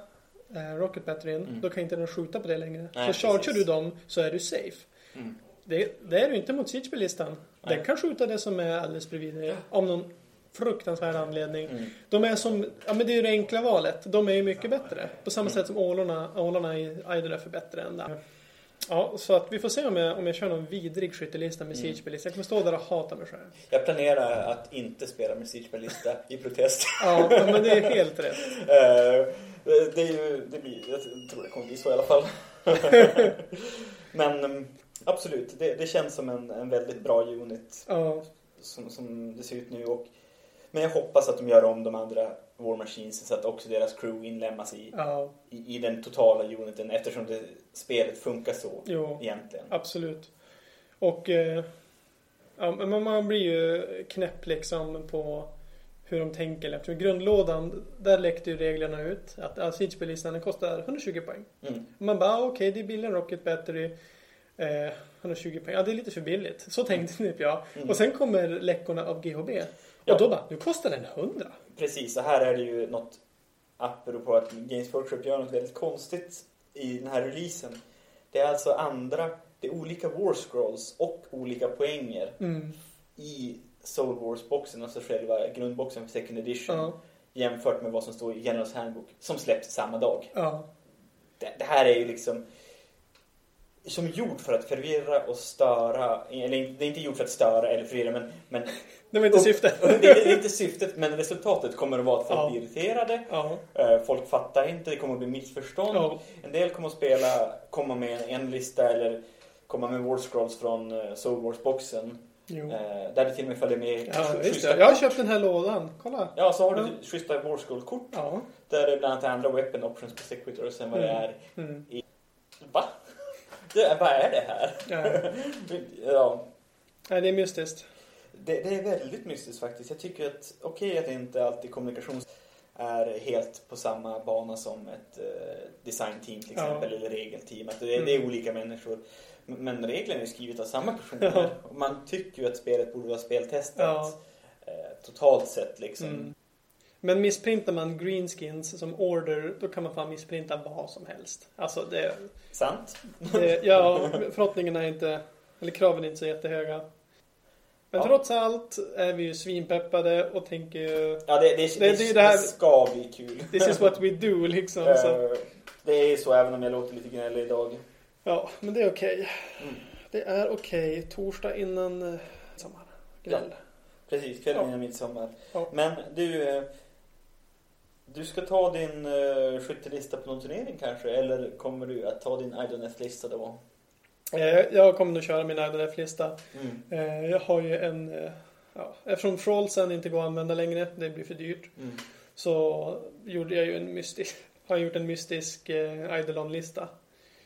eh, Rocket Batteryn, Mm. då kan inte den skjuta på det längre. Nej, så chargear du dem så är du safe. Mm. Det, det är du inte mot Siege-ballistan. Den kan skjuta det som är alldeles bredvid dig. Om någon fruktansvärd anledning. Mm. De är som, ja men det är ju det enkla valet. De är ju mycket bättre. På samma Mm. sätt som ålorna, ålarna i Idle är bättre än det. Ja, så att vi får se om jag, om jag kör någon vidrig skyttelista med Mm. Siege-ballista. Jag kommer stå där och hata mig själv. Jag planerar att inte spela med Siege i protest. Ja, men det är helt rätt. Eh, det är ju, det blir, jag tror det kommer bli så i alla fall. Men mm, absolut, det, det känns som en, en väldigt bra unit Ja, som, som det ser ut nu. Och, men jag hoppas att de gör om de andra War Machines så att också deras crew inlemmas i, ja, i, i den totala uniten eftersom det, spelet funkar så jo. egentligen. Absolut. Och eh, ja, men man blir ju knäpp liksom på hur de tänker. Eftersom grundlådan, där läckte ju reglerna ut. Att ja, Siege-ballistan den kostar 120 poäng. Mm. Man bara, ah, okej det är billigare än Rocket Battery. Eh, 120 poäng, ja det är lite för billigt. Så tänkte typ jag. Mm. Och sen kommer läckorna av GHB. Ja. Och då bara, nu kostar den 100. Precis, så här är det ju något apropå att Games Workshop gör något väldigt konstigt i den här releasen. Det är alltså andra, det är olika War Scrolls och olika poänger Mm. i Soul Wars-boxen, alltså själva grundboxen för second edition, Ja, jämfört med vad som står i Generals Handbook, som släpps samma dag. ja, Det, det här är ju liksom som gjort för att förvirra och störa, eller det är inte gjort för att störa eller förvirra, men, men det var inte Och- syftet. det är det är inte syftet, men resultatet kommer att vara att folk Ja. blir irriterade. Ja, Eh, Folk fattar inte, det kommer att bli missförstånd. ja, En del kommer att spela, komma med en lista eller komma med War Scrolls från eh, Soul Wars-boxen. jo. Eh, Där det till och med följer med Ja, schyssta det. Jag har köpt den här lådan. Kolla. Ja, så har Ja. du schyssta War Scroll-kort. Ja. Där det bland annat är andra weapon options på Sequitors än vad det Mm. är. Mm. Va? Det, vad är det här? Ja. ja, Nej, det är mystiskt. det, det är väldigt mystiskt faktiskt. Jag tycker att, okej att inte alltid kommunikation är helt på samma bana som ett eh, designteam till Ja. exempel, eller regelteam. Att det, det är Mm. olika människor. Men- reglerna är skrivet av samma personer. Och man tycker ju att spelet borde vara speltestat Ja. eh, totalt sett liksom. Mm. Men missprintar man greenskins som order, då kan man fan missprinta vad som helst. Alltså det, Sant? det ja, förhoppningarna är inte, eller kraven är inte så jättehöga. Men Ja. trots allt är vi ju svinpeppade och tänker ju, Ja, det, det, det, det det här- ska bli kul. this is what we do liksom. Så, Eh, det är så även om jag låter lite gnällig idag. ja, men det är okej. Mm. Det är okej. Torsdag innan eh, sommar. Gnäll. Precis, kvällen Ja. innan midsommar. Ja. Men du, eh, du ska ta din uh, skyttelista på någon turnering kanske? Eller kommer du att ta din Idoneth-lista då? Eh, Jag kommer nog köra min IDF-lista. Mm. Eh, Jag har ju en, ja, eftersom Trollsen inte går att använda längre, det blir för dyrt. Mm. Så gjorde jag ju en mystisk, har gjort en mystisk Eidolon-lista.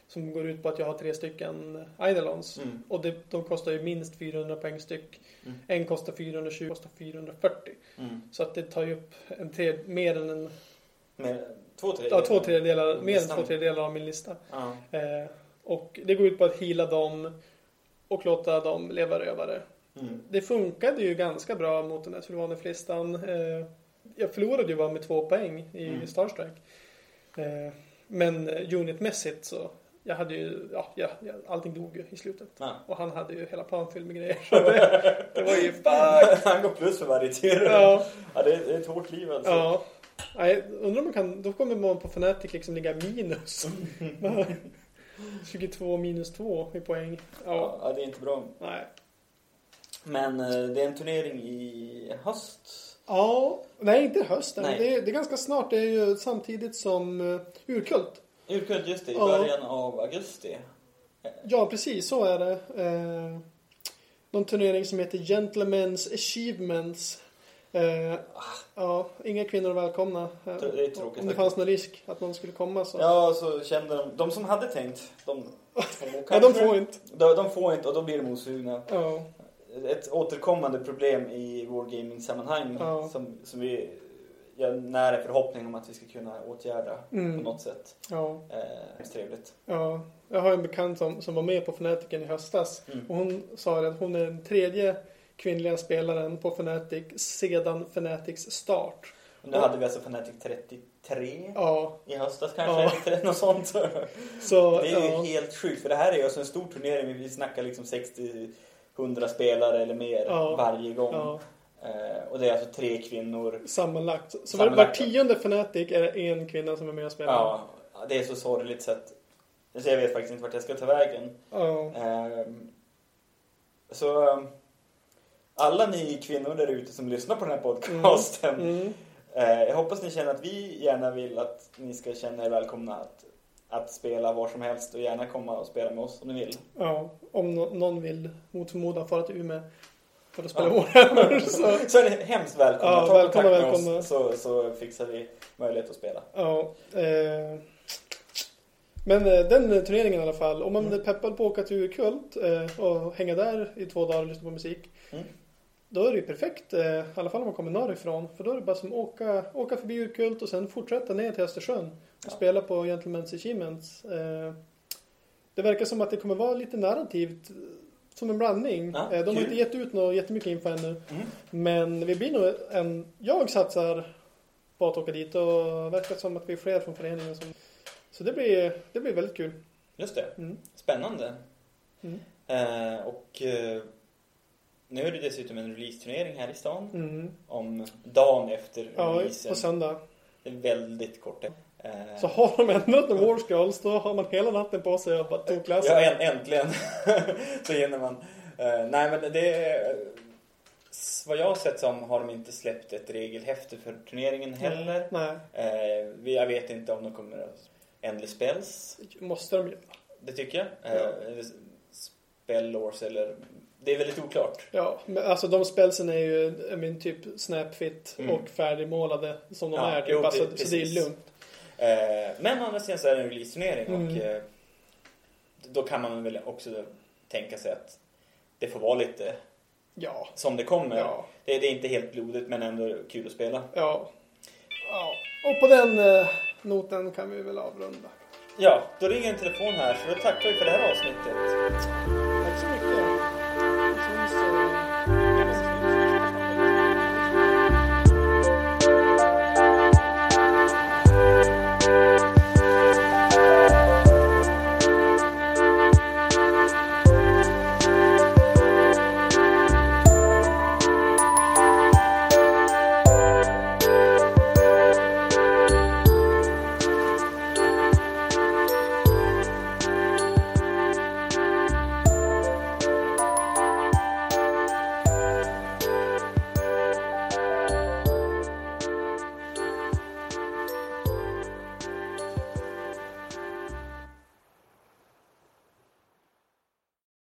Som går ut på att jag har tre stycken Eidolons. Mm. Och det, de kostar ju minst 400 poäng styck. Mm. En kostar 420, kostar 440. Mm. Så att det tar ju upp en tre, mer än en, Med två tredjedelar? ja, två tredjedelar, mer än två tredjedelar av min lista. Eh, och det går ut på att hila dem och låta dem leva rövare. Mm. Det funkade ju ganska bra mot den här Sylvanef-listan. Eh, jag förlorade ju bara med två poäng i Mm. Starstrike. Eh, men unitmässigt så jag hade ju, ja, ja, ja, allting dog ju i slutet. Ja. Och han hade ju hela plan fylld med grejer. Så det, det var ju fuck! Han går plus för varje tur. Ja, Ja, det, är, det är ett hårt liv alltså. ja. Nej, undrar om man kan, då kommer man på Fnatic liksom ligga minus. 22 minus 2 i poäng. Ja, Ja, det är inte bra. nej. Men eh, det är en turnering i höst. Ja, nej inte hösten. Nej. Det är, det är ganska snart. Det är ju samtidigt som uh, Urkult. Urkult just det, i Ja. början av augusti. Ja, precis så är det. Eh, någon turnering som heter Gentlemen's Achievements. Eh, ja, inga kvinnor välkomna. Eh, Det är tråkigt Om det fanns någon risk att någon skulle komma så. Ja, så kände de, de som hade tänkt, de Ja, kanske. de får inte. De, de får inte och då blir de osugna. Ja, Ett återkommande problem i wargaming-sammanhang Ja. som, som vi jag har nära förhoppning om att vi ska kunna åtgärda Mm. på något sätt. ja, Eh, trevligt. ja. Jag har en bekant som, som var med på Fnaticen i höstas. Mm. Och hon sa att hon är den tredje kvinnliga spelaren på Fnatic sedan Fnatics start. Och nu hade vi alltså Fnatic 33 Ja, i höstas kanske, eller något sånt. så Det är ju helt sjukt för det här är ju alltså en stor turnering. Vi snackar liksom 60-100 spelare eller mer Ja. varje gång. ja, och det är alltså tre kvinnor. sammanlagt. Så Sammanlagt, var tionde Fnatic är en kvinna som är med och spelar. Ja, det är så sorgligt så att så jag vet faktiskt inte vart jag ska ta vägen. Ja. Ehm, så alla ni kvinnor där ute som lyssnar på den här podcasten. Mm. eh, jag hoppas ni känner att vi gärna vill att ni ska känna er välkomna att, att spela var som helst och gärna komma och spela med oss om ni vill. ja. Om nå- någon vill mot förmodan fara till Umeå för att spela Ja. Warhammer så Så är ni hemskt välkomna. Ja, Ta välkomna, välkomna. oss så, så fixar vi möjlighet att spela. Ja, eh, men eh, den turneringen i alla fall. Om man Mm. är peppad på att åka till Urkult eh, och hänga där i två dagar och lyssna på musik. Mm. Då är det ju perfekt, eh, i alla fall om man kommer norrifrån. För då är det bara som att åka, åka förbi Urkult och sen fortsätta ner till Östersjön. Och Ja. spela på Gentlemen's Achievements. Det verkar som att det kommer vara lite narrativt. Som en blandning. Ja, eh, de har kul. inte gett ut något jättemycket info ännu. Mm. Men vi blir nog en... Jag satsar på att åka dit och verkar som att vi är fler från föreningen som... Så det blir, det blir väldigt kul. Just det. Mm. Spännande. Mm. Eh, och eh, nu är det dessutom en release-turnering här i stan. Mm. Om dagen efter Ja, releasen. på söndag. Det är väldigt kort. Eh, Så har de ändrat med War Scrolls då har man hela natten på sig att bara tokläsa. Ja, änt- äntligen. så hinner man. Eh, nej, men det är... Vad jag har sett som har de inte släppt ett regelhäfte för turneringen heller. Nej, Eh, vi- jag vet inte om de kommer att Endless Spells. måste de ju. Det tycker jag. Ja. Eh, eller. Det är väldigt oklart. Ja, men alltså de spelsen är ju min typ snapfit Mm. och färdigmålade som de Ja, är. Typ. jo, alltså, så det är lugnt. Eh, men å andra sidan så är det en release-turnering Mm. och eh, då kan man väl också tänka sig att det får vara lite Ja. som det kommer. Ja. Det, det är inte helt blodigt men ändå kul att spela. Ja. ja. Och på den eh, noten kan vi väl avrunda. Ja, då ringer en telefon här så då tackar vi för det här avsnittet. Tack så mycket.